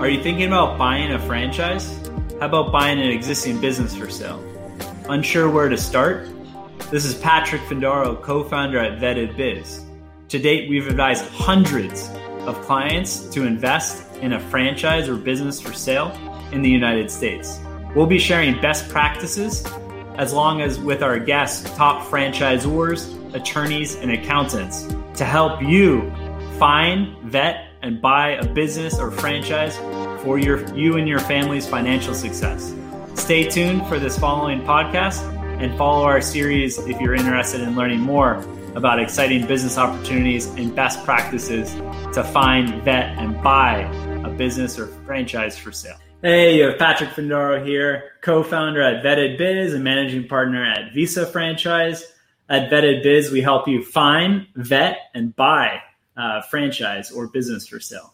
Are you thinking about buying a franchise? How about buying an existing business for sale? Unsure where to start? This is Patrick Findaro, co founder at Vetted Biz. To date, we've advised hundreds of clients to invest in a franchise or business for sale in the United States. We'll be sharing best practices as long as with our guests, top franchisors, attorneys, and accountants to help you find, vet, and buy a business or franchise for your you and your family's financial success. Stay tuned for this following podcast and follow our series if you're interested in learning more about exciting business opportunities and best practices to find, vet, and buy a business or franchise for sale. Hey, you have Patrick Findaro here, co-founder at Vetted Biz and managing partner at Visa Franchise. At Vetted Biz, we help you find, vet, and buy uh, franchise or business for sale.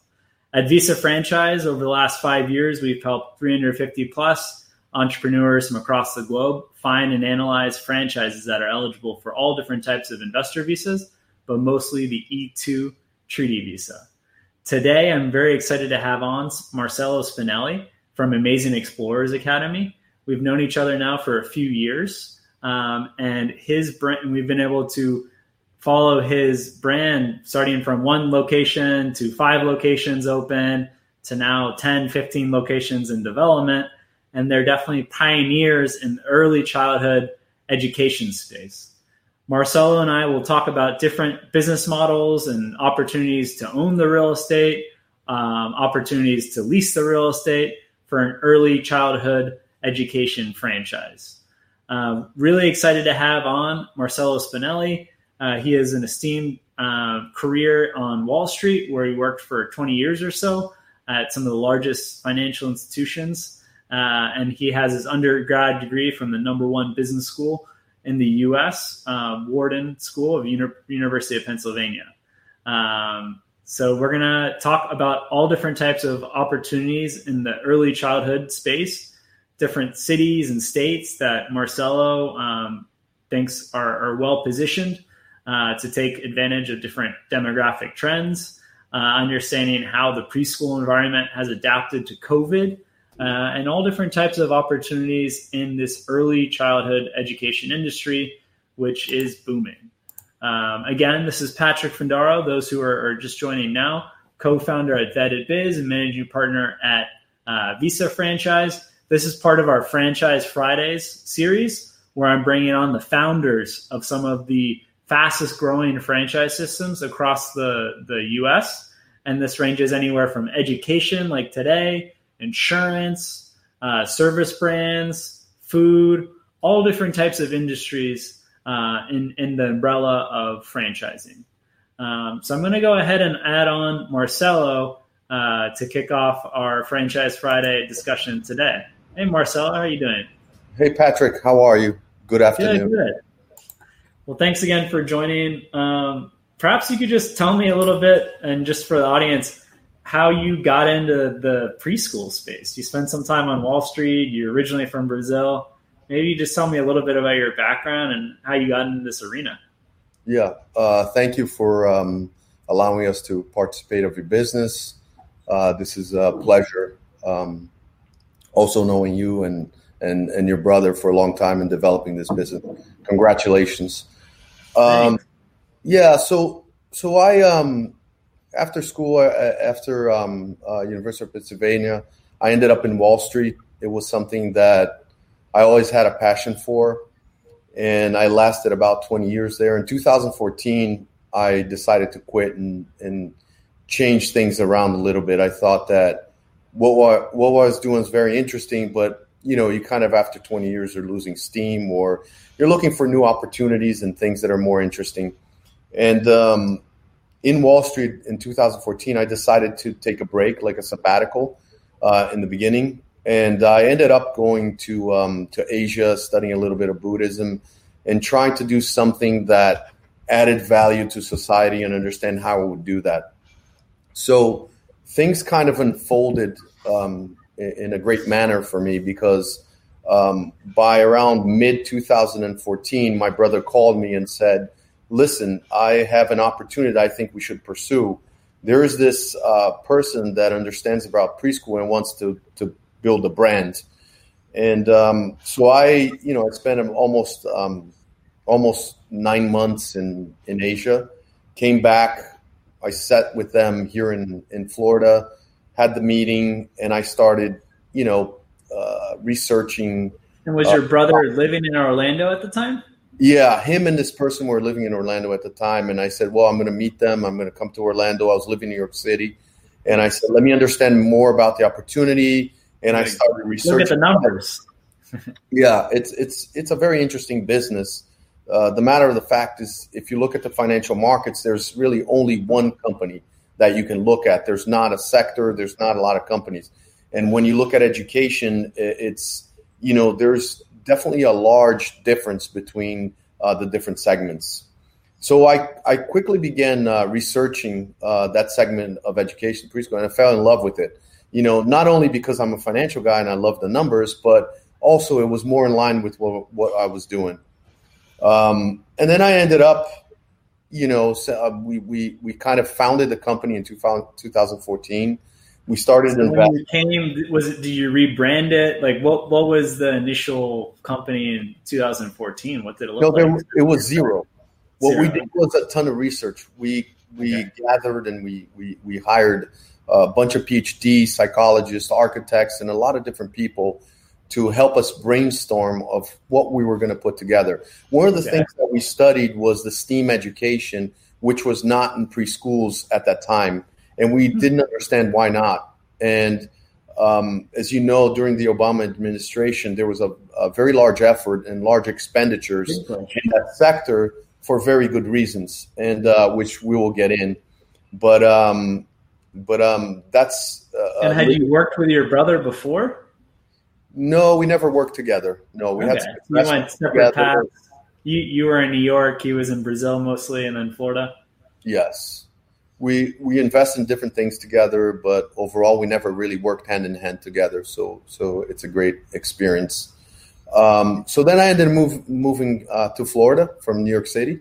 At Visa Franchise, over the last five years, we've helped 350 plus entrepreneurs from across the globe find and analyze franchises that are eligible for all different types of investor visas, but mostly the E2 treaty visa. Today, I'm very excited to have on Marcelo Spinelli from Amazing Explorers Academy. We've known each other now for a few years, um, and his brand, and we've been able to follow his brand starting from one location to five locations open to now 10, 15 locations in development. And they're definitely pioneers in early childhood education space. Marcelo and I will talk about different business models and opportunities to own the real estate, um, opportunities to lease the real estate for an early childhood education franchise. Um, really excited to have on Marcelo Spinelli. Uh, he has an esteemed uh, career on Wall Street, where he worked for 20 years or so at some of the largest financial institutions. Uh, and he has his undergrad degree from the number one business school in the U.S., um, Wharton School of Uni- University of Pennsylvania. Um, so we're gonna talk about all different types of opportunities in the early childhood space, different cities and states that Marcelo um, thinks are, are well positioned uh, to take advantage of different demographic trends, uh, understanding how the preschool environment has adapted to COVID, uh, and all different types of opportunities in this early childhood education industry, which is booming. Um, again, this is Patrick Findaro. Those who are, are just joining now, co-founder at Vetted Biz and managing partner at uh, Visa Franchise. This is part of our Franchise Fridays series, where I'm bringing on the founders of some of the fastest growing franchise systems across the, the US. And this ranges anywhere from education, like today, insurance, uh, service brands, food, all different types of industries uh, in, in the umbrella of franchising. Um, so I'm going to go ahead and add on Marcelo uh, to kick off our Franchise Friday discussion today. Hey, Marcel, how are you doing? Hey, Patrick, how are you? Good afternoon. Good, good. Well, thanks again for joining. Um, perhaps you could just tell me a little bit, and just for the audience, how you got into the preschool space. You spent some time on Wall Street. You're originally from Brazil. Maybe you just tell me a little bit about your background and how you got into this arena. Yeah, uh, thank you for um, allowing us to participate of your business. Uh, this is a pleasure. Um, also knowing you and, and and your brother for a long time and developing this business. Congratulations. Um, yeah, so so I um, after school, uh, after um, uh, University of Pennsylvania, I ended up in Wall Street. It was something that I always had a passion for, and I lasted about 20 years there. In 2014, I decided to quit and and change things around a little bit. I thought that what what I was doing is very interesting, but you know, you kind of after 20 years are losing steam or you're looking for new opportunities and things that are more interesting. And um, in Wall Street in 2014, I decided to take a break, like a sabbatical, uh, in the beginning, and I ended up going to um, to Asia, studying a little bit of Buddhism, and trying to do something that added value to society and understand how I would do that. So things kind of unfolded um, in, a great manner for me because um, by around mid 2014, my brother called me and said, listen, I have an opportunity I think we should pursue. There is this uh, person that understands about preschool and wants to to build a brand, and um, so I, you know, I spent almost um, almost nine months in in Asia. Came back, I sat with them here in in Florida, had the meeting, and I started, you know, uh, researching. And was your uh, brother living in Orlando at the time? Yeah, him and this person were living in Orlando at the time, and I said, "Well, I'm going to meet them. I'm going to come to Orlando." I was living in New York City, and I said, "Let me understand more about the opportunity." And I started researching. Look at the numbers. yeah, it's it's it's a very interesting business. Uh, the matter of the fact is, if you look at the financial markets, there's really only one company that you can look at. There's not a sector. There's not a lot of companies. And when you look at education, it's you know there's definitely a large difference between uh, the different segments. So I, I quickly began uh, researching uh, that segment of education preschool, and I fell in love with it. You know, not only because I'm a financial guy and I love the numbers, but also it was more in line with what, what I was doing. Um, and then I ended up, you know, so, uh, we, we, we kind of founded the company in 2014 we started so when you came was it did you rebrand it? Like what what was the initial company in 2014 what did it look no, like? there, it was zero. What zero. we did was a ton of research. We we okay. gathered and we we we hired a bunch of phd psychologists architects and a lot of different people to help us brainstorm of what we were going to put together one of the okay. things that we studied was the steam education which was not in preschools at that time and we mm-hmm. didn't understand why not. And um, as you know, during the Obama administration, there was a, a very large effort and large expenditures in that sector for very good reasons, and uh, which we will get in. But um, but um, that's. Uh, and had you worked with your brother before? No, we never worked together. No, we okay. had we went separate paths. You you were in New York. He was in Brazil mostly, and then Florida. Yes we we invest in different things together, but overall we never really worked hand in hand together. So so it's a great experience. Um, so then I ended up move, moving uh, to Florida from New York City,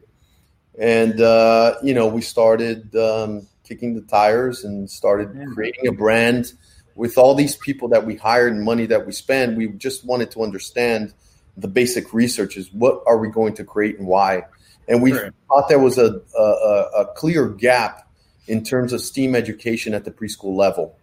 and uh, you know we started um, kicking the tires and started yeah. creating a brand with all these people that we hired and money that we spent. We just wanted to understand the basic research is what are we going to create and why. And we sure. thought there was a, a, a clear gap in terms of STEAM education at the preschool level,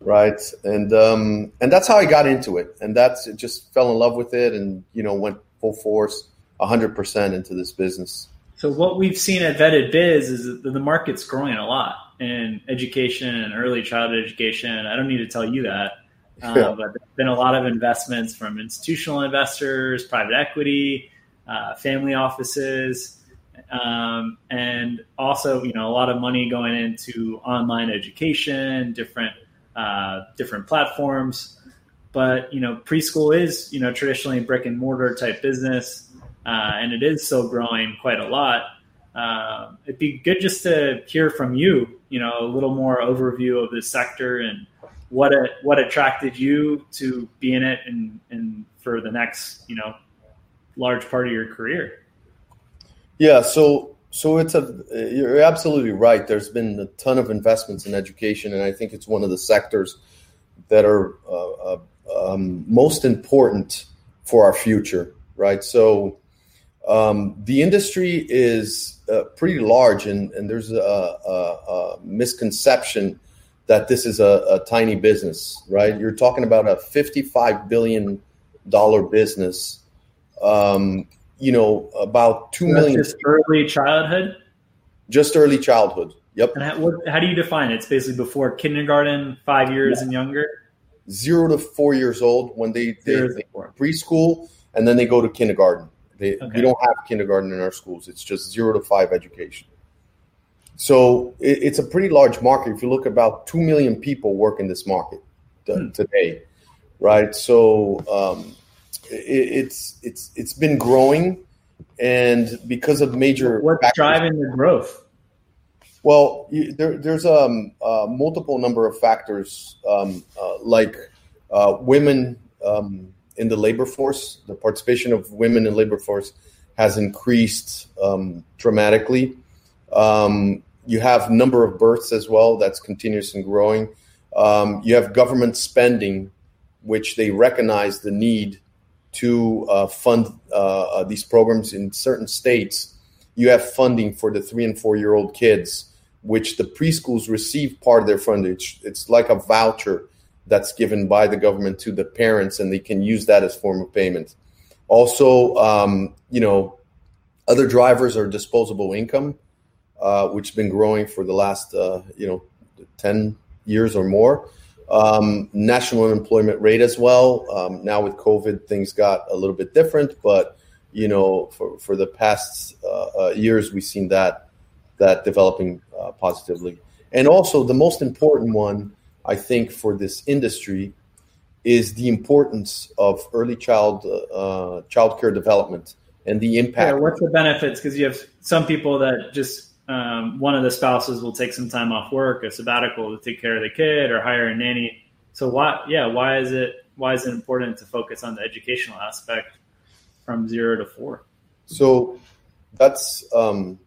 right? And um, and that's how I got into it, and that's it just fell in love with it, and you know went full force, hundred percent into this business. So what we've seen at Vetted Biz is that the market's growing a lot in education and early childhood education. I don't need to tell you that. Uh, yeah. But there's been a lot of investments from institutional investors, private equity, uh, family offices, um, and also you know a lot of money going into online education, different uh, different platforms. But you know preschool is you know traditionally brick and mortar type business, uh, and it is still growing quite a lot. Uh, it'd be good just to hear from you, you know, a little more overview of this sector and what it, what attracted you to be in it and, and for the next, you know, large part of your career. Yeah, so so it's a you're absolutely right. There's been a ton of investments in education, and I think it's one of the sectors that are uh, uh, um, most important for our future. Right. So um, the industry is uh, pretty large, and, and there's a, a, a, misconception that this is a, a tiny business. Right. You're talking about a 55 billion dollar business. Um, you know, about two so million. Just early childhood. Just early childhood. Yep. And how, what, how, do you define it? It's basically before kindergarten, five years yeah. and younger. Zero to four years old when they, they, they preschool and then they go to kindergarten. They, okay. We don't have kindergarten in our schools. It's just zero to five education. So it, it's a pretty large market. If you look, about two million people work in this market hmm. today, right? So um, it's it's it's been growing, and because of major what's factors, driving the growth? Well, you, there, there's um, a multiple number of factors, um, uh, like uh, women um, in the labor force, the participation of women in labor force has increased um, dramatically. Um, you have number of births as well that's continuous and growing. Um, you have government spending, which they recognize the need to uh, fund uh, uh, these programs in certain states. You have funding for the three and four year old kids, which the preschools receive part of their funding. It's, it's like a voucher that's given by the government to the parents, and they can use that as form of payment. Also, um, you know, other drivers are disposable income, uh, which has been growing for the last, uh, you know, 10 years or more. Um, national unemployment rate as well. Um, now with COVID, things got a little bit different, but you know, for, for the past uh, uh years, we've seen that that developing uh, positively. And also, the most important one, I think, for this industry is the importance of early child uh, child care development and the impact. Yeah, what's the benefits? Because you have some people that just um, one of the spouses will take some time off work, a sabbatical to take care of the kid, or hire a nanny. So why, yeah, why is it why is it important to focus on the educational aspect from zero to four? So that's um,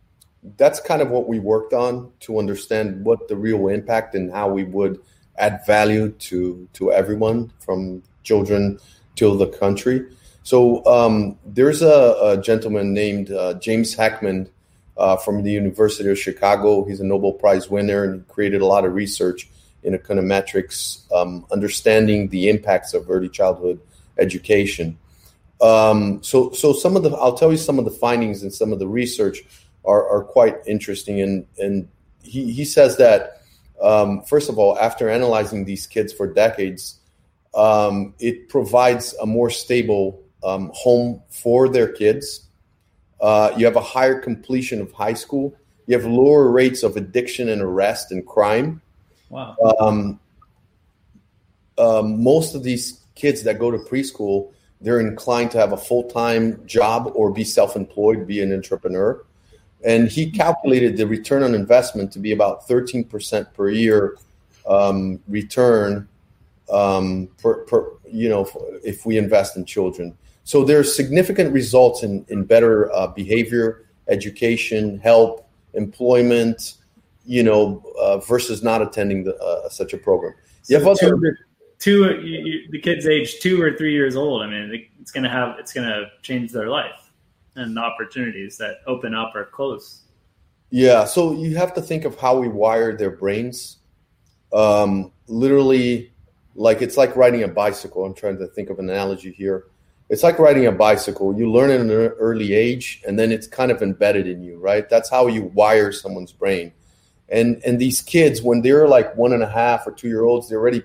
that's kind of what we worked on to understand what the real impact and how we would add value to to everyone from children to the country. So um, there's a, a, gentleman named uh, James Heckman uh, from the University of Chicago. He's a Nobel Prize winner and created a lot of research in econometrics, um, understanding the impacts of early childhood education. Um, so, so some of the I'll tell you some of the findings and some of the research are, are quite interesting. And and he, he says that um, first of all, after analyzing these kids for decades, um, it provides a more stable um, home for their kids. Uh, you have a higher completion of high school. You have lower rates of addiction and arrest and crime. Wow. Um, um, most of these kids that go to preschool, they're inclined to have a full time job or be self employed, be an entrepreneur and he calculated the return on investment to be about 13% per year um, return um, per, per, you know if we invest in children. So there's significant results in, in better uh, behavior education help employment you know uh, versus not attending the, uh, such a program. So you have two, two you, the kids age two or three years old i mean it's going to have it's going to change their life and the opportunities that open up or close. Yeah, so you have to think of how we wire their brains. Um, literally, like it's like riding a bicycle. I'm trying to think of an analogy here. It's like riding a bicycle. You learn at an early age, and then it's kind of embedded in you, right? That's how you wire someone's brain. And and these kids, when they're like one and a half or two year olds, they're already,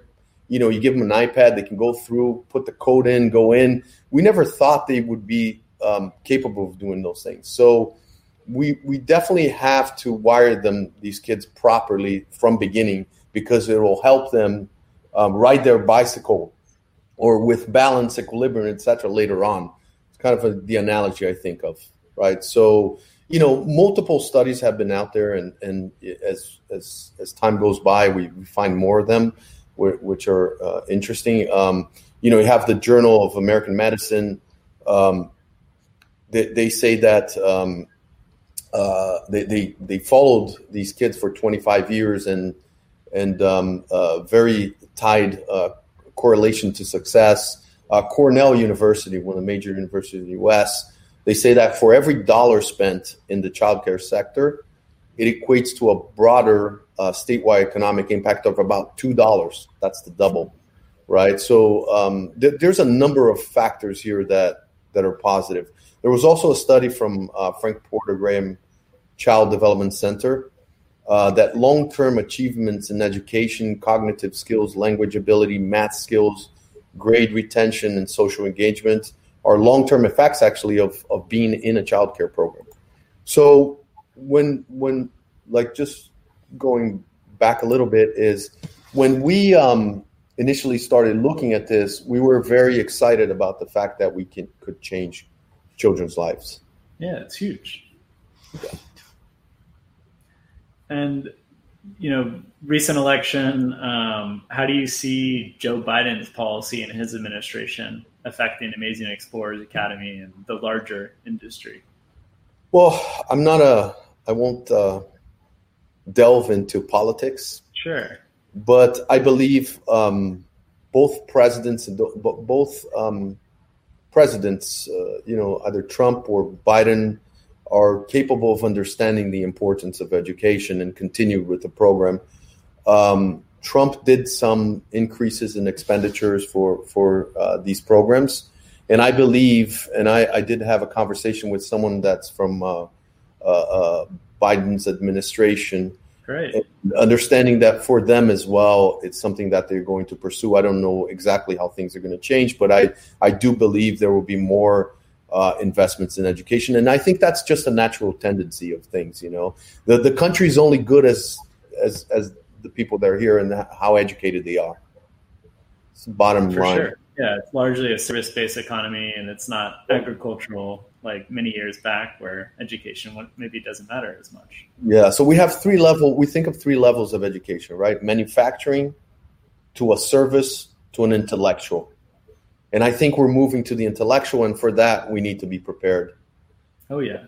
you know, you give them an iPad, they can go through, put the code in, go in. We never thought they would be um, capable of doing those things. So we we definitely have to wire them these kids properly from beginning because it will help them um, ride their bicycle or with balance, equilibrium, etc. Later on, it's kind of a, the analogy I think of, right? So you know, multiple studies have been out there, and and as as as time goes by, we, we find more of them, which are uh, interesting. Um, you know, you have the Journal of American Medicine. Um, they, they say that um, uh, they, they, they followed these kids for 25 years and and um, uh, very tied uh, correlation to success. Uh, Cornell University, one of the major universities in the U.S., they say that for every dollar spent in the childcare sector, it equates to a broader uh, statewide economic impact of about two dollars. That's the double, right? So um, th- there's a number of factors here that that are positive. There was also a study from uh, Frank Porter Graham Child Development Center uh, that long term achievements in education, cognitive skills, language ability, math skills, grade retention, and social engagement are long term effects actually of, of being in a child care program. So when when like just going back a little bit is when we um, initially started looking at this, we were very excited about the fact that we can, could change children's lives. Yeah, it's huge. Okay. And you know, recent election. Um, how do you see Joe Biden's policy and his administration affecting Amazing Explorers Academy and the larger industry? Well, I'm not a. I won't uh, delve into politics. Sure. But I believe um, both presidents and both um, presidents, uh, you know, either Trump or Biden, are capable of understanding the importance of education and continue with the program. Um, Trump did some increases in expenditures for for uh, these programs, and I believe, and I, I, did have a conversation with someone that's from uh, uh, uh Biden's administration. Right. Understanding that for them as well, it's something that they're going to pursue. I don't know exactly how things are going to change, but I I do believe there will be more uh, investments in education, and I think that's just a natural tendency of things. You know, the the country's only good as as as the people that are here and how educated they are. It's bottom For line. Sure. Yeah, it's largely a service-based economy, and it's not agricultural like many years back, where education maybe doesn't matter as much. Yeah, so we have three level. We think of three levels of education, right? Manufacturing, to a service, to an intellectual, and I think we're moving to the intellectual, and for that, we need to be prepared. Oh yeah,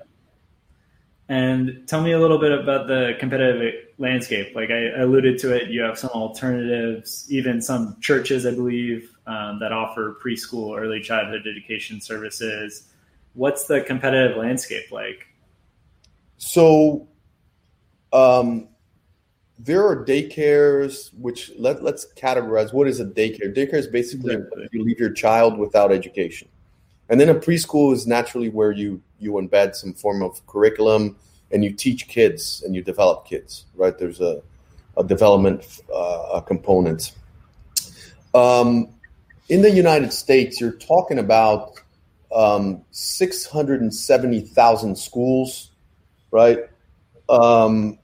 and tell me a little bit about the competitive landscape. Like I alluded to it, you have some alternatives, even some churches, I believe, um, that offer preschool, early childhood education services. What's the competitive landscape like? So, um, there are daycares, which let, let's categorize what is a daycare. Daycare is basically exactly. you leave your child without education. And then a preschool is naturally where you you embed some form of curriculum and you teach kids and you develop kids, right? There's a, a development uh, component. Um, in the United States, you're talking about um, 670,000 schools, right? Um,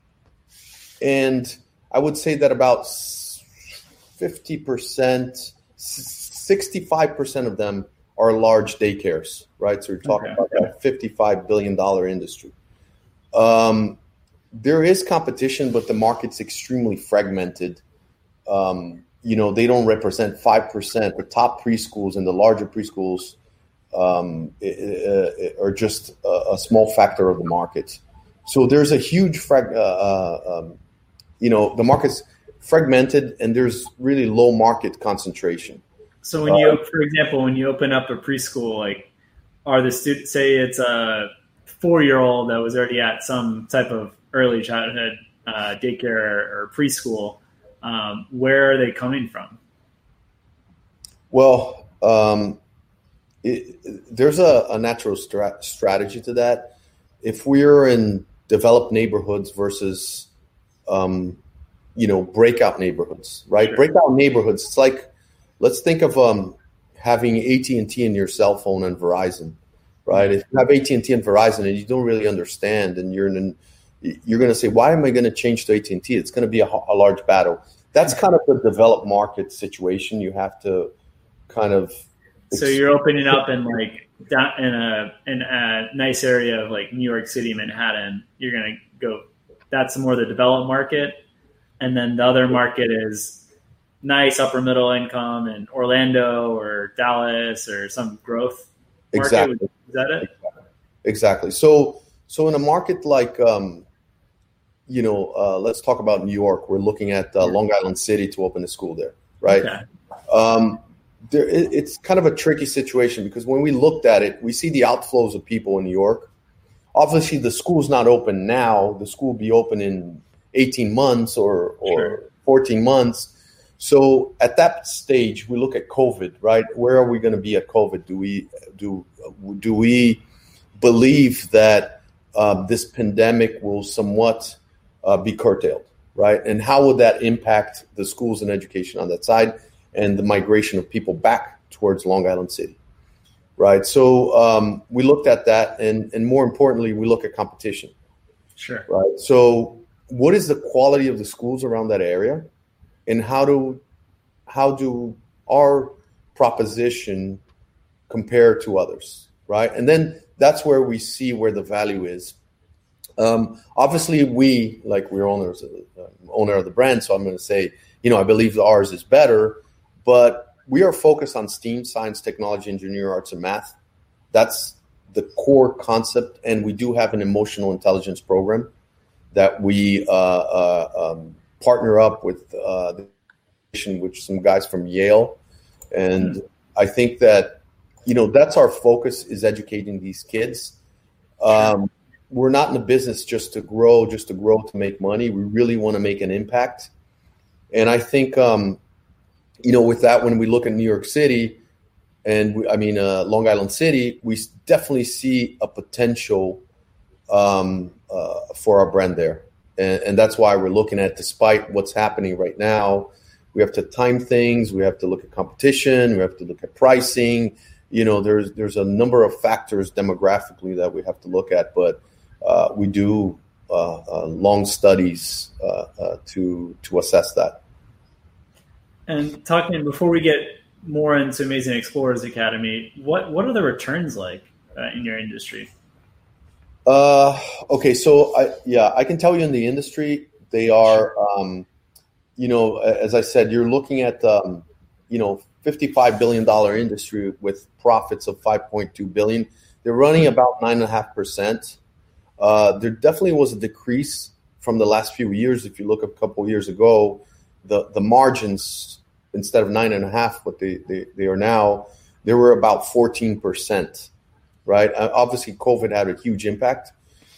and I would say that about 50%, 65% of them are large daycares, right? So you're talking okay. about that $55 billion industry. Um, there is competition, but the market's extremely fragmented. Um, you know, they don't represent 5%. The top preschools and the larger preschools um, are just a, a, small factor of the market. So there's a huge, frag- uh, uh, um, you know, the market's fragmented and there's really low market concentration. So when you, uh, for example, when you open up a preschool, like, are the students say it's a four year old that was already at some type of early childhood uh, daycare or, preschool, um, where are they coming from? Well, um, it, there's a, a natural stra- strategy to that. If we're in developed neighborhoods versus, um, you know, breakout neighborhoods, right? Sure. Breakout neighborhoods. It's like let's think of um, having AT and T in your cell phone and Verizon, right? If you have AT and T and Verizon and you don't really understand, and you're in, you're going to say, "Why am I going to change to AT and T?" It's going to be a, a, large battle. That's kind of the developed market situation. You have to kind of. So you're opening up in like down in a in a nice area of like New York City, Manhattan. You're going to go. That's more the developed market, and then the other market is nice upper middle income in Orlando or Dallas or some growth market. Exactly. Is that it? Exactly. So, so in a market like, um, you know, uh, let's talk about New York. We're looking at uh, Long Island City to open a school there, right? Okay. Um, there, it, it's kind of a tricky situation because when we looked at it, we see the outflows of people in New York. Obviously, the school's not open now. The school will be open in 18 months or, or sure. 14 months so at that stage, we look at COVID, right? Where are we going to be at COVID? Do we do do we believe that um, this pandemic will somewhat uh, be curtailed, right? And how would that impact the schools and education on that side and the migration of people back towards Long Island City, right? So um, we looked at that, and and more importantly, we look at competition. Sure. Right. So what is the quality of the schools around that area? And how do how do our proposition compare to others right? And then that's where we see where the value is. Um, obviously we like we're owners of, uh, owner of the brand so i'm going to say you know i believe ours is better but we are focused on steam science technology engineering arts and math. That's the core concept, and we do have an emotional intelligence program that we uh, uh, um, partner up with uh, which some guys from Yale, and mm-hmm. I think that you know that's our focus is educating these kids. Um, we're not in the business just to grow, just to grow to make money. We really want to make an impact, and I think um, you know with that when we look at New York City and we, I mean uh, Long Island City, we definitely see a potential um, uh, for our brand there, and, and, that's why we're looking at. Despite what's happening right now, we have to time things. We have to look at competition. We have to look at pricing. You know, there's there's a number of factors demographically that we have to look at, but uh, we do uh, uh, long studies uh, to to assess that. And talking before we get more into Amazing Explorers Academy, what what are the returns like uh, in your industry? Uh, okay, so I yeah, I can tell you in the industry they are, um, you know, as I said, you're looking at um, you know, fifty-five billion dollar industry with profits of five point two billion. They're running about nine and a half percent. Uh, there definitely was a decrease from the last few years. If you look a couple years ago, the the margins instead of nine and a half, what they, they, they are now, they were about 14%, right? Uh, obviously, COVID had a huge impact,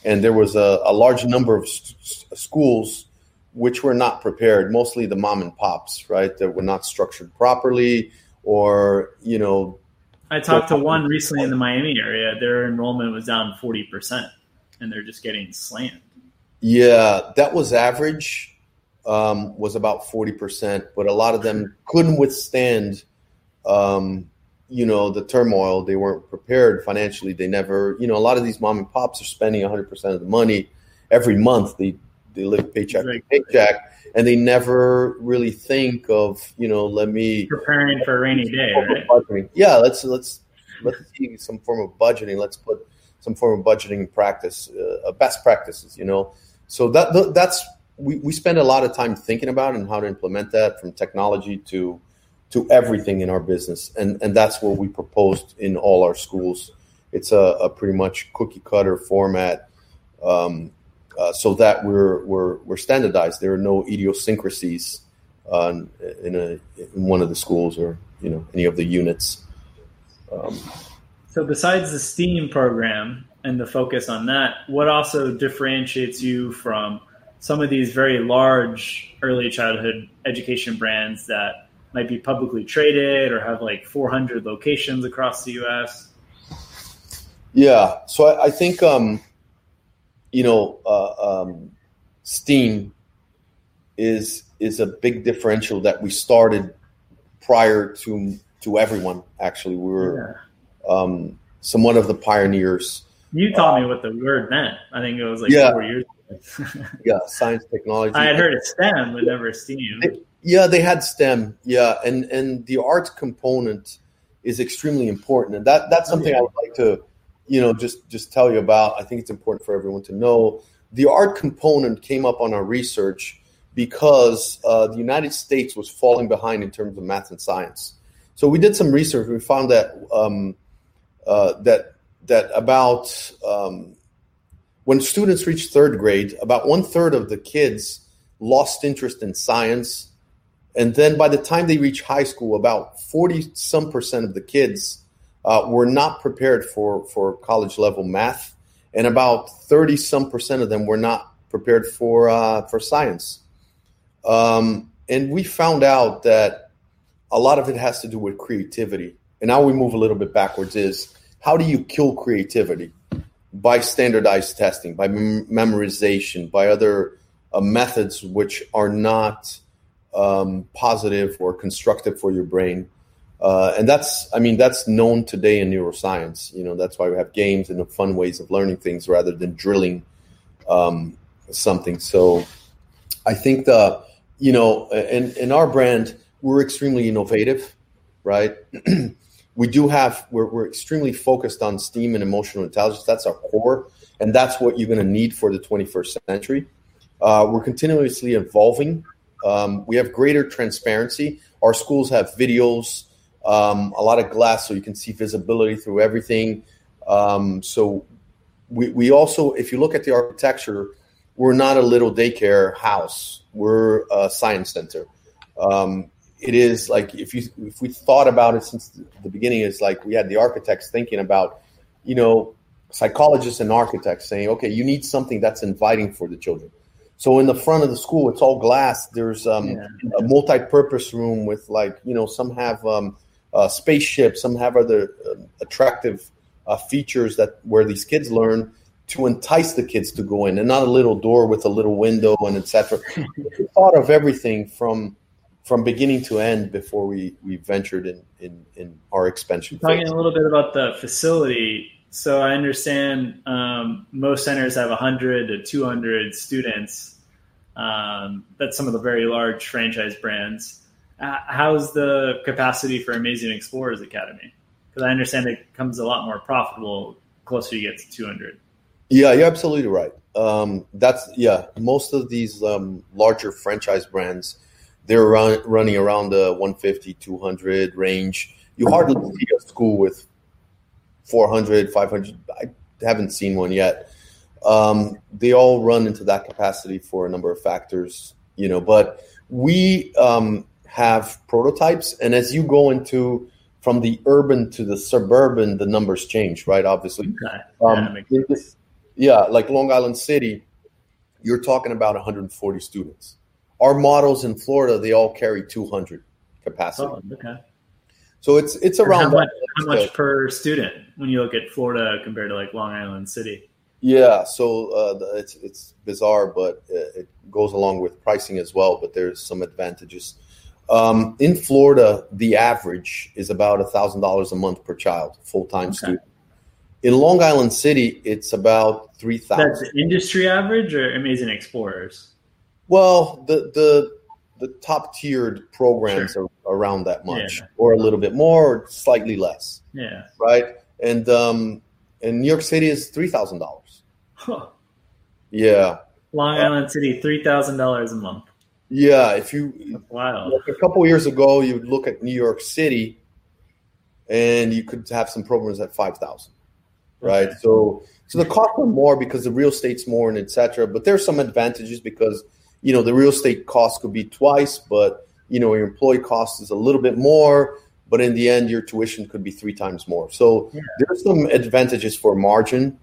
and there was a, a large number of st- schools which were not prepared, mostly the mom and pops, right, that were not structured properly or, you know. I talked to one recently in the Miami area. Their enrollment was down 40%, and they're just getting slammed. Yeah, that was average um, was about 40%, but a lot of them couldn't withstand, um, you know, the turmoil. They weren't prepared financially. They never, you know, a lot of these mom and pops are spending 100% of the money every month. They, they live paycheck to paycheck and they never really think of, you know, let me preparing for a rainy day. Right? Yeah. Let's, let's, let's see some form of budgeting. Let's put some form of budgeting practice, uh, best practices, you know? So that, that's we, we spend a lot of time thinking about and how to implement that from technology to to everything in our business. And and that's what we proposed in all our schools. It's a, a pretty much cookie cutter format um, uh, so that we're, we're we're standardized. There are no idiosyncrasies uh, in a in one of the schools or you know any of the units. Um, so besides the steam program and the focus on that what also differentiates you from some of these very large early childhood education brands that might be publicly traded or have like 400 locations across the U.S. Yeah, so I, I think um, you know uh, um, Steam is is a big differential that we started prior to to everyone. Actually, we were yeah. um, somewhat of the pioneers. You taught uh, me what the word meant. I think it was like yeah. four years ago. yeah, science, technology. I had heard of STEM, but never STEAM. They, yeah, they had STEM. Yeah, and and the art component is extremely important, and that that's something yeah. I would like to, you know, just just tell you about. I think it's important for everyone to know. The art component came up on our research because uh, the United States was falling behind in terms of math and science. So we did some research. We found that um, uh, that that about um, when students reached third grade, about one third of the kids lost interest in science. And then by the time they reach high school, about 40 some percent of the kids uh, were not prepared for, for college level math. And about 30 some percent of them were not prepared for, uh, for science. Um, and we found out that a lot of it has to do with creativity. And now we move a little bit backwards is how do you kill creativity? by standardized testing, by mem- memorization, by other uh, methods which are not um, positive or constructive for your brain. Uh, and that's, I mean, that's known today in neuroscience. You know, that's why we have games and fun ways of learning things rather than drilling um, something. So I think the, you know, in, in our brand, we're extremely innovative, right? we do have we're, we're extremely focused on steam and emotional intelligence that's our core and that's what you're going to need for the 21st century uh, we're continuously evolving um, we have greater transparency our schools have videos um, a lot of glass so you can see visibility through everything Um, so we, we also, if you look at the architecture, we're not a little daycare house. We're a science center. Um, it is like if you if we thought about it since the beginning, it's like we had the architects thinking about, you know, psychologists and architects saying, okay, you need something that's inviting for the children. So in the front of the school, it's all glass. There's um, yeah. a multi-purpose room with like you know some have um, uh, spaceships, some have other uh, attractive uh, features that where these kids learn to entice the kids to go in, and not a little door with a little window and etc. thought of everything from from beginning to end before we we ventured in in, in our expansion. Talking a little bit about the facility. So I understand um, most centers have 100 to 200 students. Um, that's some of the very large franchise brands. Uh, how's the capacity for Amazing Explorers Academy? Because I understand it comes a lot more profitable closer you get to 200. Yeah, you're absolutely right. Um, that's yeah. Most of these um, larger franchise brands, they're run, running around the 150, 200 range. You hardly see a school with 400, 500. I haven't seen one yet. Um, they all run into that capacity for a number of factors, you know. But we um, have prototypes, and as you go into from the urban to the suburban, the numbers change, right? Obviously, okay. um, yeah, yeah, like Long Island City, you're talking about 140 students. Our models in Florida, they all carry 200 capacity. Oh, okay. So it's it's around how much, how much, per student when you look at Florida compared to like Long Island City. Yeah, so uh, it's it's bizarre, but it goes along with pricing as well. But there's some advantages. Um, in Florida, the average is about a thousand dollars a month per child, full time okay. student. In Long Island City, it's about three thousand. That's industry average or Amazing Explorers. Well, the the the top tiered programs sure. are around that much, yeah. or a little bit more, or slightly less. Yeah. Right. And um, and New York City is three thousand dollars. Huh. Yeah. Long Island uh, City, three thousand dollars a month. Yeah, if you wow, a couple years ago, you would look at New York City, and you could have some programs at five thousand, right? Okay. So, so the costs are more because the real estate's more and etc. But there's some advantages because you know, the real estate cost could be twice, but you know, your employee cost is a little bit more, but in the end, your tuition could be three times more. So yeah. there's some advantages for margin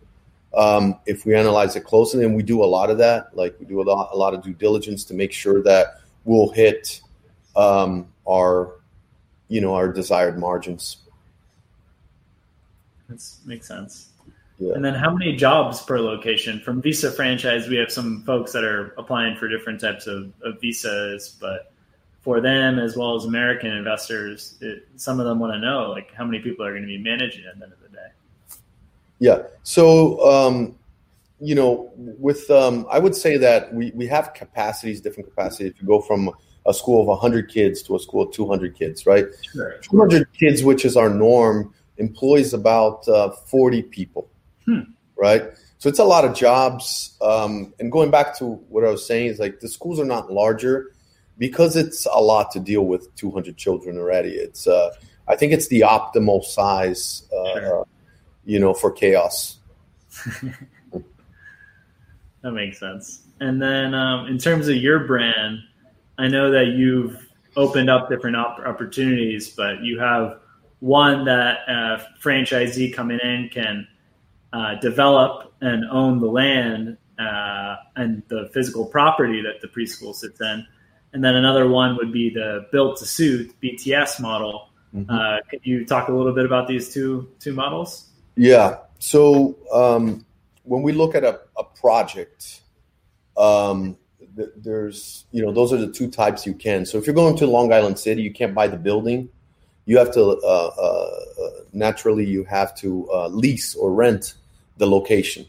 um, if we analyze it closely, and we do a lot of that. Like we do a lot, a lot of due diligence to make sure that we'll hit um, our, you know, our desired margins. That makes sense. Yeah. And then how many jobs per location? From Visa franchise, we have some folks that are applying for different types of, of visas, but for them as well as American investors, it, some of them want to know like how many people are going to be managing at the end of the day. Yeah. So, um, you know, with um, I would say that we, we have capacities, different capacities. If you go from a school of 100 kids to a school of 200 kids, right? Sure. 200 kids, which is our norm, employs about uh, 40 people Hmm. Right. So it's a lot of jobs. Um, and going back to what I was saying is like the schools are not larger because it's a lot to deal with 200 children already. It's, uh, I think it's the optimal size, uh, sure. you know, for chaos. that makes sense. And then um, in terms of your brand, I know that you've opened up different op- opportunities, but you have one that a franchisee coming in can uh, develop and own the land uh, and the physical property that the preschool sits in. And then another one would be the built to suit BTS model. Mm-hmm. Uh, could you talk a little bit about these two two models? Yeah. So um, when we look at a, a project, um, th- there's you know those are the two types you can. So if you're going to Long Island City, you can't buy the building. You have to uh, uh, naturally you have to uh, lease or rent the location.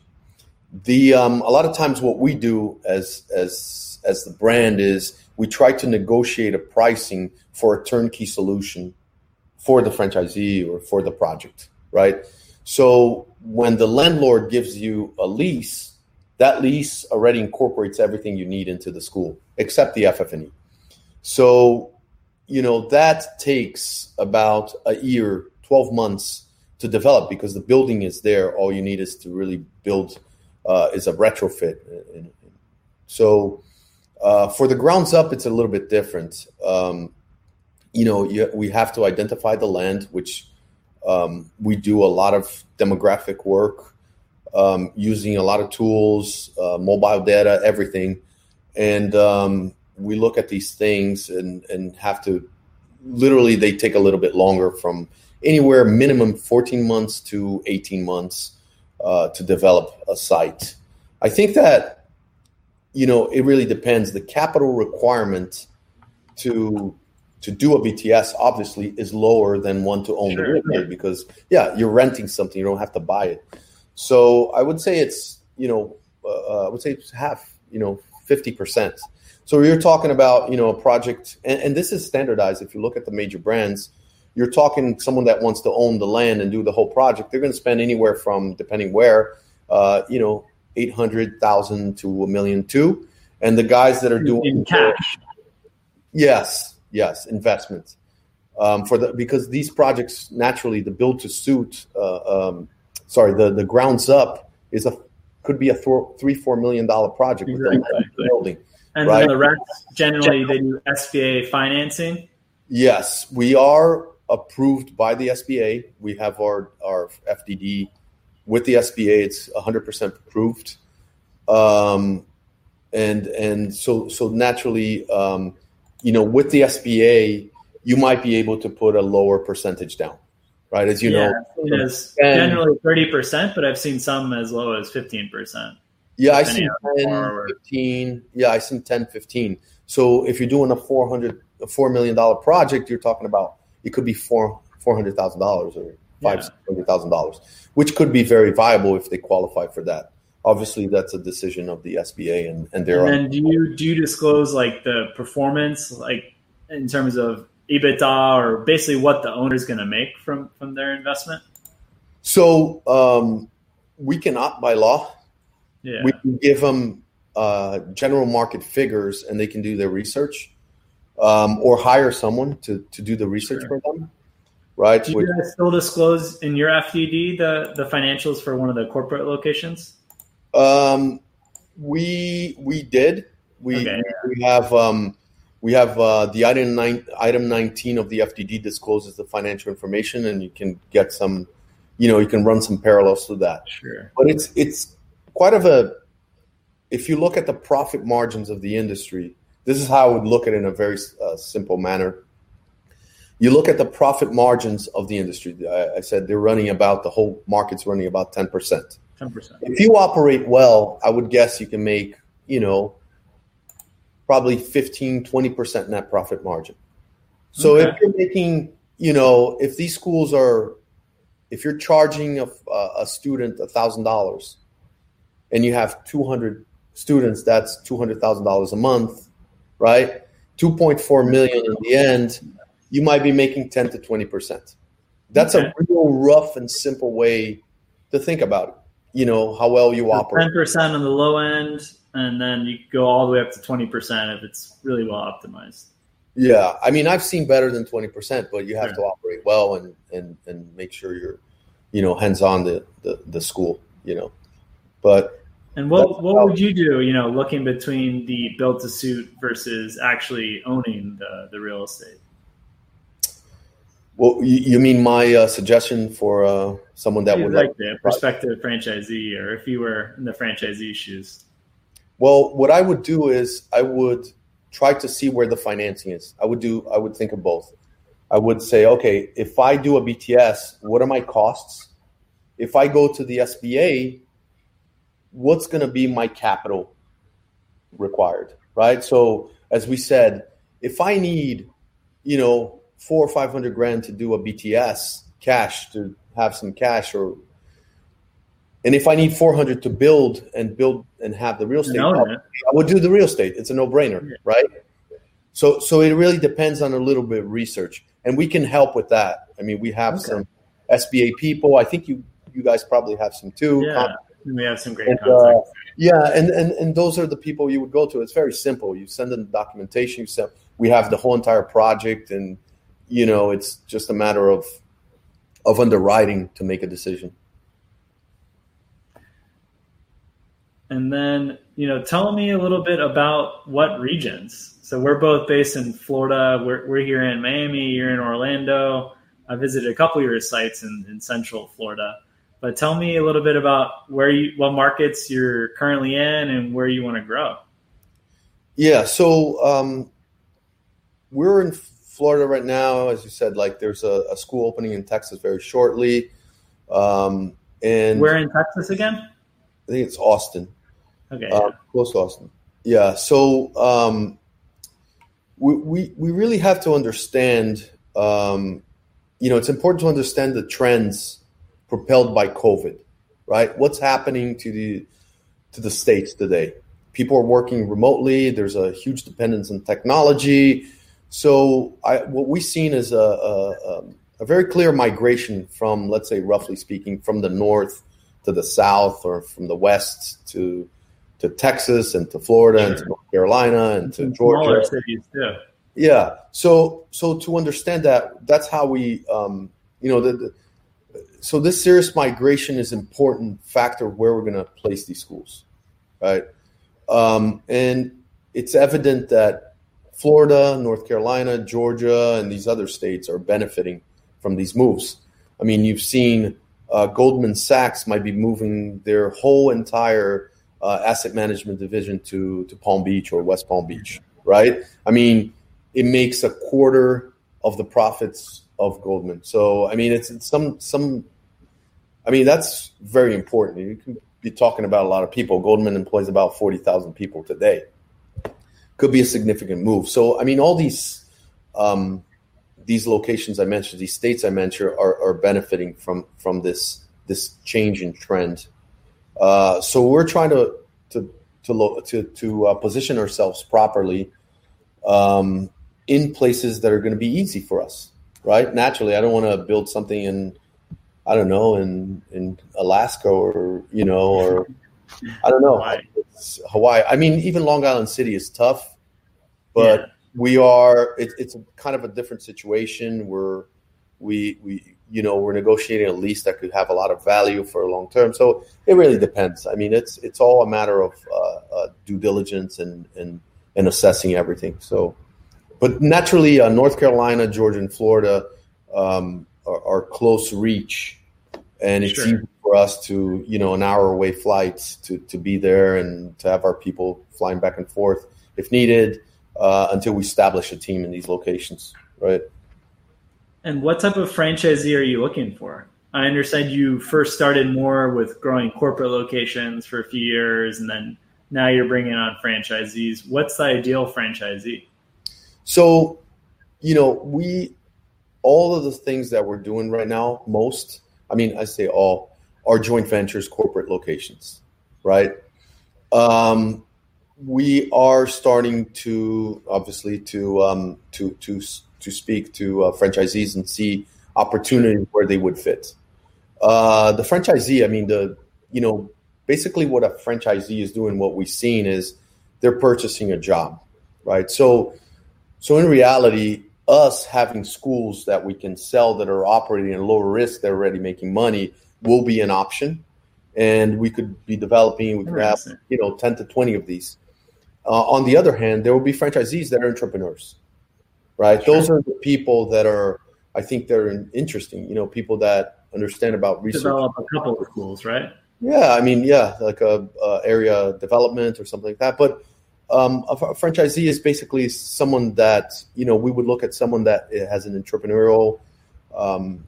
The um, a lot of times what we do as as as the brand is we try to negotiate a pricing for a turnkey solution for the franchisee or for the project, right? So when the landlord gives you a lease, that lease already incorporates everything you need into the school except the FF&E. So, you know, that takes about a year, 12 months to develop because the building is there. All you need is to really build uh, is a retrofit. So uh, for the grounds up, it's a little bit different. Um, you know, you, we have to identify the land, which um, we do a lot of demographic work um, using a lot of tools, uh, mobile data, everything, and um, we look at these things and and have to literally they take a little bit longer from anywhere minimum 14 months to 18 months uh, to develop a site. I think that you know it really depends. The capital requirement to to do a BTS obviously is lower than one to own sure. the real estate because yeah, you're renting something, you don't have to buy it. So I would say it's you know uh, I would say it's half, you know, fifty percent. So you're talking about you know a project, and, and this is standardized. If you look at the major brands, you're talking someone that wants to own the land and do the whole project. They're going to spend anywhere from depending where, uh, you know, eight hundred thousand to a million two. And the guys that are doing in cash, yes, yes, investments um, for the because these projects naturally the build to suit, uh, um, sorry, the the grounds up is a could be a th- three four million dollar project exactly. with building. And right? then the rest generally they do SBA financing. Yes, we are approved by the SBA. We have our our FDD with the SBA. It's 100% approved, um, and and so so naturally, um, you know, with the SBA, you might be able to put a lower percentage down, right? As you yeah, know, it is generally 30%, but I've seen some as low as 15%. Yeah, I see 10, 15. Yeah, I see 10, 15. So if you're doing a 400, a $4 million project, you're talking about, it could be four, $400,000 or five hundred thousand dollars, which could be very viable if they qualify for that. Obviously, that's a decision of the SBA and and their. And then do you do you disclose like the performance, like in terms of EBITDA or basically what the owner is going to make from from their investment? So um, we cannot by law yeah. We can give them uh, general market figures and they can do their research um, or hire someone to, to do the research sure. for them. Right. Do you guys still disclose in your FDD the, the financials for one of the corporate locations? Um, we we did. We okay. we have um, we have uh, the item nine, item nineteen of the FDD discloses the financial information, and you can get some, you know, you can run some parallels to that. Sure. But it's it's quite of a if you look at the profit margins of the industry this is how i would look at it in a very uh, simple manner you look at the profit margins of the industry. I, I, said they're running about the whole market's running about 10% 10% if you operate well i would guess you can make you know probably 15 20% net profit margin. So okay. if you're making you know if these schools are if you're charging a, a student a thousand dollars and you have 200 students, that's $200,000 a month, right? 2.4 million in the end, you might be making 10 to 20%. That's okay. a real rough and simple way to think about it. You know, how well you so operate. 10% on the low end, and then you go all the way up to 20% if it's really well optimized. Yeah. I mean, I've seen better than 20%, but you have yeah. to operate well and, and, and make sure you're, you know, hands on the, the, the school, you know. But and what what would you do? You know, looking between the built to suit versus actually owning the the real estate. Well, you mean my uh, suggestion for uh, someone that would like, like the prospective franchisee, or if you were in the franchisee shoes? Well, what I would do is I would try to see where the financing is. I would do. I would think of both. I would say, okay, if I do a BTS, what are my costs? If I go to the SBA, what's going to be my capital required, right? So as we said, if I need, you know, four or five hundred grand to do a BTS cash to have some cash, or and if I need four hundred to build and build and have the real estate, I would do the real estate. It's a no brainer, yeah. right? So so it really depends on a little bit of research, and we can help with that. I mean, we have okay. some SBA people. I think you you guys probably have some too. Yeah. We have some great and, uh, yeah, and, and and those are the people you would go to. It's very simple. You send them the documentation. You send. We have the whole entire project, and you know it's just a matter of of underwriting to make a decision. And then, you know, tell me a little bit about what regions. So we're both based in Florida. We're, we're here in Miami. You're in Orlando. I visited a couple of your sites in, in Central Florida. But tell me a little bit about where you, what markets you're currently in, and where you want to grow. Yeah. So um, we're in Florida right now. As you said, like there's a, a school opening in Texas very shortly. Um, and where in Texas again? I think it's Austin. Okay. Uh, close to Austin. Yeah. So um, we, we we really have to understand. Um, you know, it's important to understand the trends propelled by COVID, right? What's happening to the to the states today? People are working remotely. There's a huge dependence on technology. So, I, what we've seen is a, a, a very clear migration from, let's say, roughly speaking, from the north to the south, or from the west to to Texas and to Florida and to North Carolina and to Georgia. cities too. Yeah. So so to understand that, that's how we, um, you know, the, the, so this serious migration is important factor where we're going to place these schools, right? Um, and it's evident that Florida, North Carolina, Georgia, and these other states are benefiting from these moves. I mean, you've seen uh, Goldman Sachs might be moving their whole entire uh, asset management division to to Palm Beach or West Palm Beach, right? I mean, it makes a quarter of the profits of Goldman. So, I mean, it's, it's some some. I mean, that's very important. You can be talking about a lot of people. Goldman employs about forty thousand people today. Could be a significant move. So, I mean, all these um, these locations I mentioned, these states I mentioned, are, are benefiting from from this this change in trend uh, so we're trying to to to to, to uh, position ourselves properly um, in places that are going to be easy for us. Right? Naturally, I don't want to build something in I don't know in in Alaska or you know or I don't know Hawaii. Hawaii. I mean, even Long Island City is tough, but yeah. we are. It, it's a kind of a different situation. We're we we you know we're negotiating a lease that could have a lot of value for a long term. So it really depends. I mean, it's it's all a matter of uh, uh, due diligence and and and assessing everything. So, but naturally, uh, North Carolina, Georgia, and Florida um, are, are, close reach, and it's sure. easy for us to you know an hour away flights to to be there and to have our people flying back and forth if needed uh, until we establish a team in these locations. Right. And what type of franchisee are you looking for? I understand you first started more with growing corporate locations for a few years, and then now you're bringing on franchisees. What's the ideal franchisee? So, you know, we all of the things that we're doing right now, most, I mean, I say all, are joint ventures, corporate locations, right? Um, we are starting to obviously to um, to to to speak to uh, franchisees and see opportunities where they would fit. Uh, the franchisee, I mean, the you know, basically what a franchisee is doing, what we've seen is they're purchasing a job, right? So, so in reality, us having schools that we can sell that are operating at lower risk, they're already making money, will be an option, and we could be developing. We could have you know ten to twenty of these. Uh, on the other hand, there will be franchisees that are entrepreneurs right? Sure. Those are the people that are, I think, they're interesting. You know, people that understand about research. Develop a couple of schools, right? Yeah, I mean, yeah, like a, a area development or something like that. But um, a, a, franchisee is basically someone that you know we would look at someone that has an entrepreneurial um,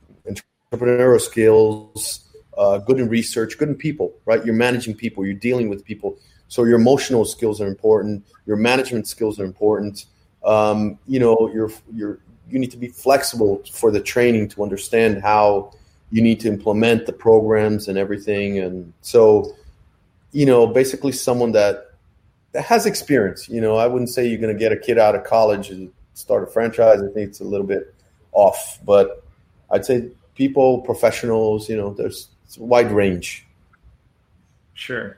entrepreneurial skills, uh, good in research, good in people. Right, you're managing people, you're dealing with people, so your emotional skills are important, your management skills are important. Um, you know you're you need to be flexible for the training to understand how you need to implement the programs and everything. And so you know basically someone that that has experience you know i wouldn't say you're going to get a kid out of college and start a franchise. I think it's a little bit off but i'd say people professionals you know there's a wide range. Sure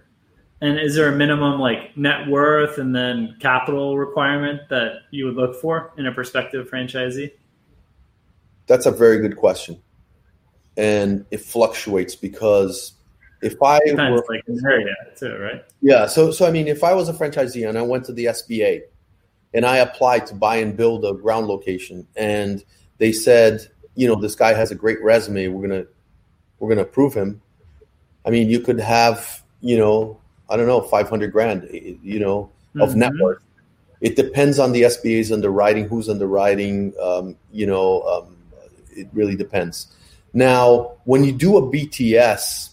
and is there a minimum like net worth and then capital requirement that you would look for in a prospective franchisee? That's a very good question. and it fluctuates because if I Depends, were, like in area too, right? Yeah. So so I mean, if I was a franchisee and I went to the SBA and I applied to buy and build a ground location, and they said, you know, this guy has a great resume, we're gonna we're gonna approve him. I mean, you could have, you know, I don't know, five hundred grand, you know, of mm-hmm. net worth. It depends on the SBA's underwriting, who's underwriting. Um, you know, um, it really depends. Now, when you do a BTS,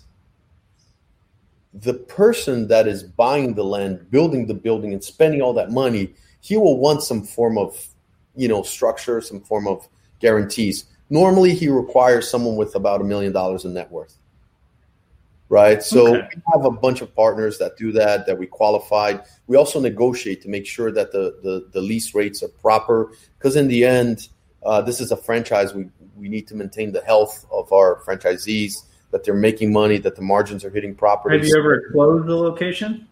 the person that is buying the land, building the building, and spending all that money, he will want some form of, you know, structure, some form of guarantees. Normally, he requires someone with about a million dollars in net worth right? So okay. we have a bunch of partners that do that, that we qualified. We also negotiate to make sure that the the, the lease rates are proper, because in the end, uh, this is a franchise. We we need to maintain the health of our franchisees, that they're making money, that the margins are hitting properly. Have you ever closed the location?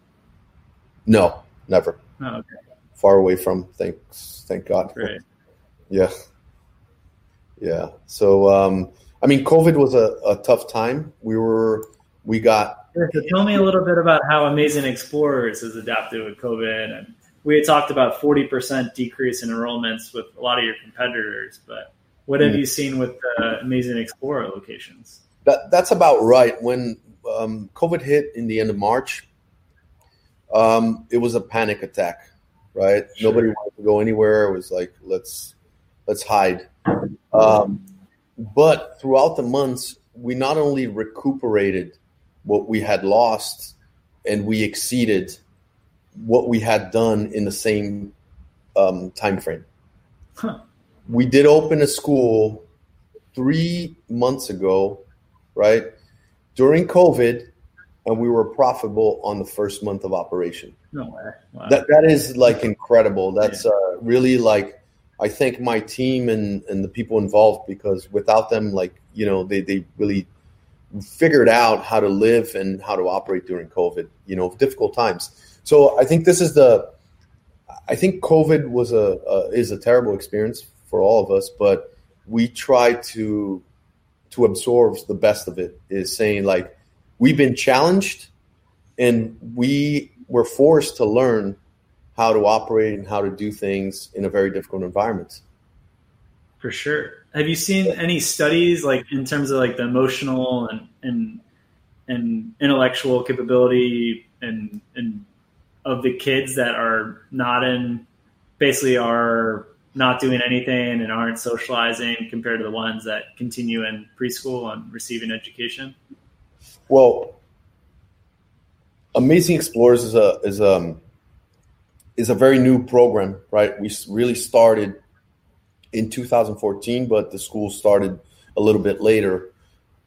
No, never. Oh, okay. Far away from. Thanks, thank God. Great. Yeah. Yeah. So, um, I mean, COVID was a, a tough time. We were we got. So tell me a little bit about how Amazing Explorers has adapted with COVID. And we had talked about 40% decrease in enrollments with a lot of your competitors, but what have mm. you seen with the Amazing Explorer locations? That, that's about right. When um, COVID hit in the end of March, um, it was a panic attack, right? Sure. Nobody wanted to go anywhere. It was like, let's let's hide. Um, but throughout the months, we not only recuperated what we had lost and we exceeded what we had done in the same um, time frame. Huh. We did open a school three months ago, right? During COVID, and we were profitable on the first month of operation. No way. Wow. That that is like incredible. That's yeah. uh, really like I thank my team and and the people involved because without them, like you know, they they really figured out how to live and how to operate during COVID, you know, difficult times. So I think this is the, I think COVID was a, a is a terrible experience for all of us, but we try to to absorb the best of it. Is saying like we've been challenged, and we were forced to learn how to operate and how to do things in a very difficult environment. For sure have you seen any studies like in terms of like the emotional and and and intellectual capability and and of the kids that are not in basically are not doing anything and aren't socializing compared to the ones that continue in preschool and receiving education? Well, Amazing Explorers is a is um is a very new program, right? We really started in 2014, but the school started a little bit later.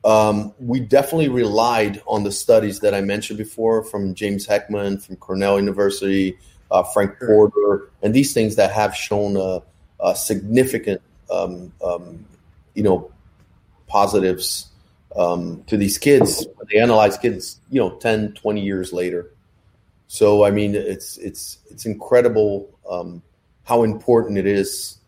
Um, we definitely relied on the studies that I mentioned before from James Heckman, from Cornell University, uh, Frank Porter, and these things that have shown a, a significant, um, um, you know, positives um, to these kids. They analyze kids, you know, 10, 20 years later. So, I mean, it's it's it's incredible um, how important it is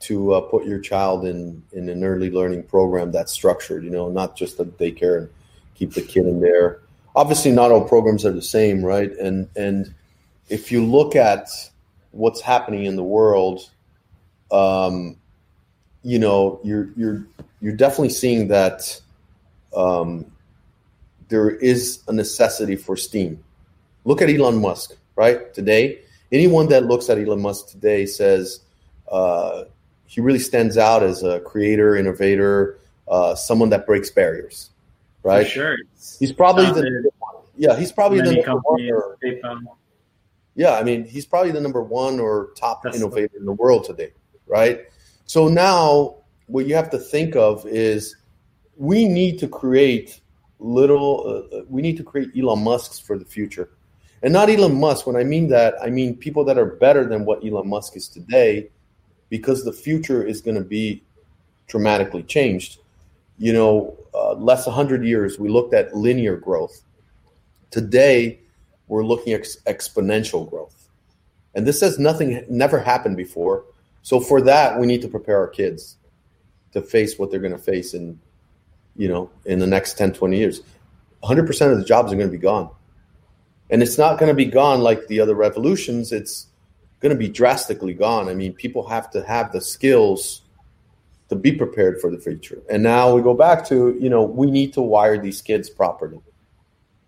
to uh, put your child in in an early learning program that's structured. You know, not just a daycare and keep the kid in there. Obviously, not all programs are the same, right? And and if you look at what's happening in the world, um, you know, you're you're you're definitely seeing that um, there is a necessity for STEAM. Look at Elon Musk, right? Today, anyone that looks at Elon Musk today says, uh, he really stands out as a creator, innovator, uh, someone that breaks barriers. Right? For sure. He's probably the yeah. He's probably the number one. Or, yeah, I mean, he's probably the number one or top That's innovator in the world today. Right. So now, what you have to think of is we need to create little. Uh, uh we need to create Elon Musk's for the future. And not Elon Musk. When I mean that, I mean people that are better than what Elon Musk is today, because the future is going to be dramatically changed. You know, uh, less 100 years, we looked at linear growth. Today, we're looking at ex- exponential growth. And this has nothing, never happened before. So for that, we need to prepare our kids to face what they're going to face in, you know, in the next 10, 20 years. 100% of the jobs are going to be gone. And it's not going to be gone like the other revolutions. It's going to be drastically gone. I mean, people have to have the skills to be prepared for the future. And now we go back to, you know, we need to wire these kids properly.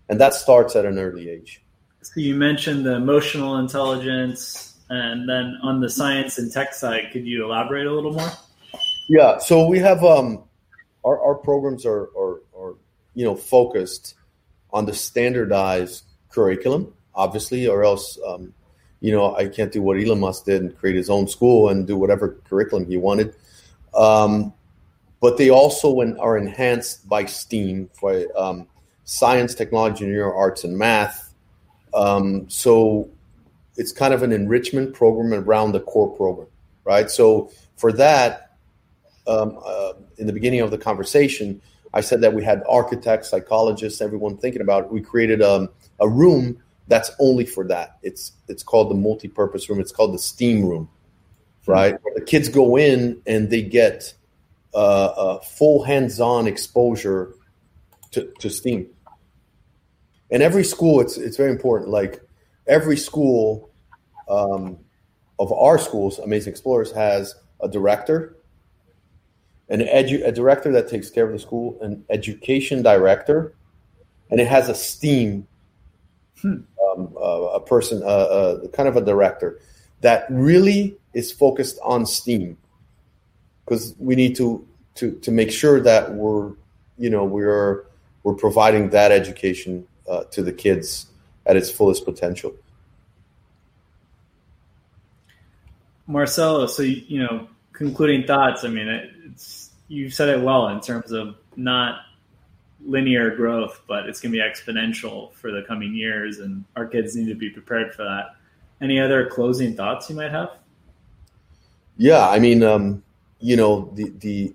And that starts at an early age. So you mentioned the emotional intelligence and then on the science and tech side, could you elaborate a little more? Yeah. So we have um our, our programs are, are are you know focused on the standardized curriculum, obviously, or else um, you know I can't do what Elon Musk did and create his own school and do whatever curriculum he wanted. Um, but they also are enhanced by STEAM for um, science, technology, engineering, arts, and math. Um, so it's kind of an enrichment program around the core program, right? So for that, um, uh, in the beginning of the conversation, I said that we had architects, psychologists, everyone thinking about it. We created um, a room that's only for that. It's it's called the multi-purpose room. It's called the STEAM room right? Where the kids go in and they get uh, a full hands-on exposure to, to STEAM. And every school, it's it's very important. Like every school um, of our schools, Amazing Explorers, has a director, an edu- a director that takes care of the school, an education director, and it has a STEAM, hmm. um, uh, a person, uh, uh, kind of a director that really is focused on STEAM because we need to to to make sure that we're you know we're we're providing that education uh, to the kids at its fullest potential. Marcelo, so you know, concluding thoughts. I mean, it's you said it well in terms of not linear growth, but it's going to be exponential for the coming years, and our kids need to be prepared for that. Any other closing thoughts you might have? Yeah, I mean, um, you know, the the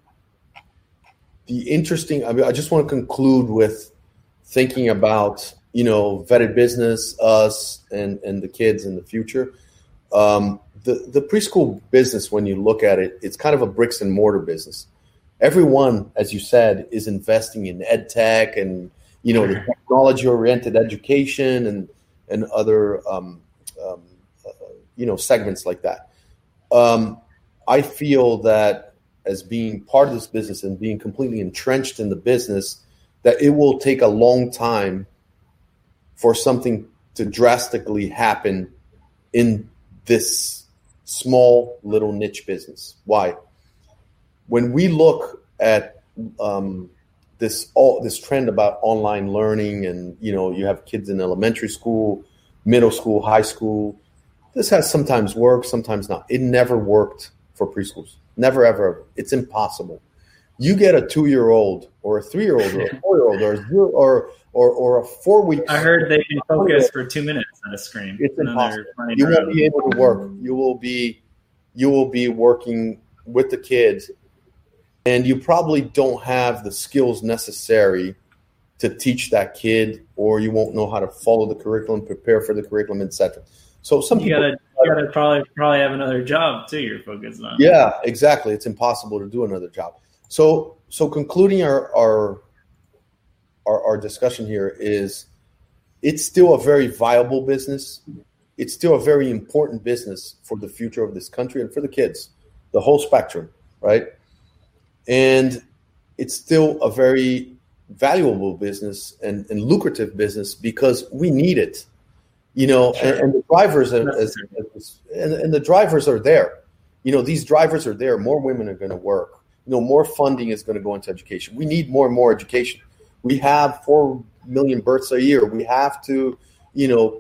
the interesting. I mean, I just want to conclude with thinking about you know vetted business, us, and and the kids in the future. Um, the the preschool business, when you look at it, it's kind of a bricks and mortar business. Everyone, as you said, is investing in ed tech and you know the technology oriented education and and other um, um, uh, you know segments like that. Um, I feel that as being part of this business and being completely entrenched in the business, that it will take a long time for something to drastically happen in this small little niche business. Why? When we look at um, this all this trend about online learning, and you know, you have kids in elementary school, middle school, high school. This has sometimes worked, sometimes not. It never worked for preschools. Never ever. It's impossible. You get a two year old or a three year old or a four year old or a zero, or or or a four week. I heard they can focus for two minutes on a screen. It's impossible. You won't be able to work. You will be you will be working with the kids, and you probably don't have the skills necessary to teach that kid, or you won't know how to follow the curriculum, prepare for the curriculum, etc. So some you people gotta, you gotta probably probably have another job too. You're focused on. Yeah, exactly. It's impossible to do another job. So so concluding our our our, our discussion here is it's still a very viable business. It's still a very important business for the future of this country and for the kids, the whole spectrum, right? And it's still a very valuable business and, and lucrative business because we need it you know, and, and, the drivers are, as, as, and, and the drivers are there. You know, these drivers are there. More women are going to work. You know, more funding is going to go into education. We need more and more education. We have four million births a year. We have to, you know,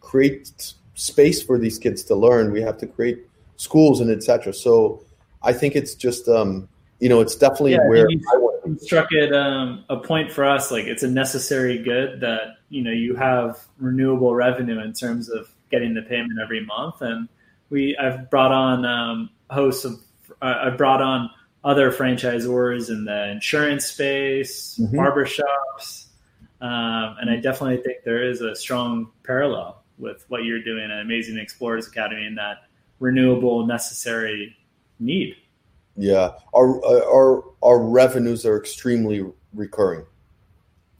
create space for these kids to learn. We have to create schools and etc. So, I think it's just, um, you know, it's definitely yeah, where I want struck it um, a point for us. Like it's a necessary good that you know you have renewable revenue in terms of getting the payment every month. And we I've brought on um, hosts of uh, I've brought on other franchisors in the insurance space, mm-hmm. barbershops, um, and I definitely think there is a strong parallel with what you're doing at Amazing Explorers Academy and that renewable necessary need. Yeah, our our our revenues are extremely recurring.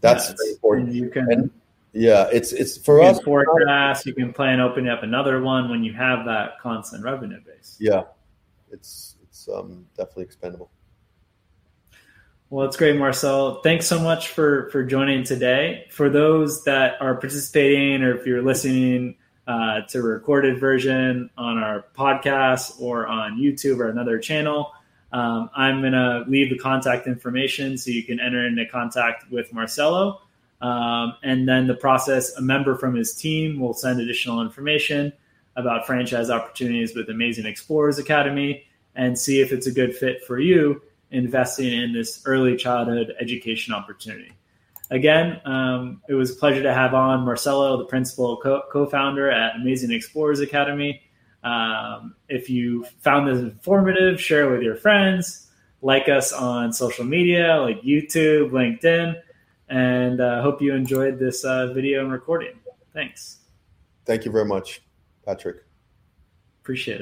That's very important. you can And yeah, it's it's for you us. can forecast. You can plan opening up another one when you have that constant revenue base. Yeah, it's it's um, definitely expendable. Well, it's great, Marcel. Thanks so much for for joining today. For those that are participating, or if you're listening uh, to a recorded version on our podcast or on YouTube or another channel, um, I'm gonna leave the contact information so you can enter into contact with Marcelo. Um, and then the process, a member from his team will send additional information about franchise opportunities with Amazing Explorers Academy and see if it's a good fit for you investing in this early childhood education opportunity. Again, um, it was a pleasure to have on Marcelo, the principal co founder at Amazing Explorers Academy. Um, if you found this informative, share it with your friends, like us on social media like YouTube, LinkedIn, and uh, hope you enjoyed this uh, video and recording. Thanks. Thank you very much, Patrick. Appreciate it.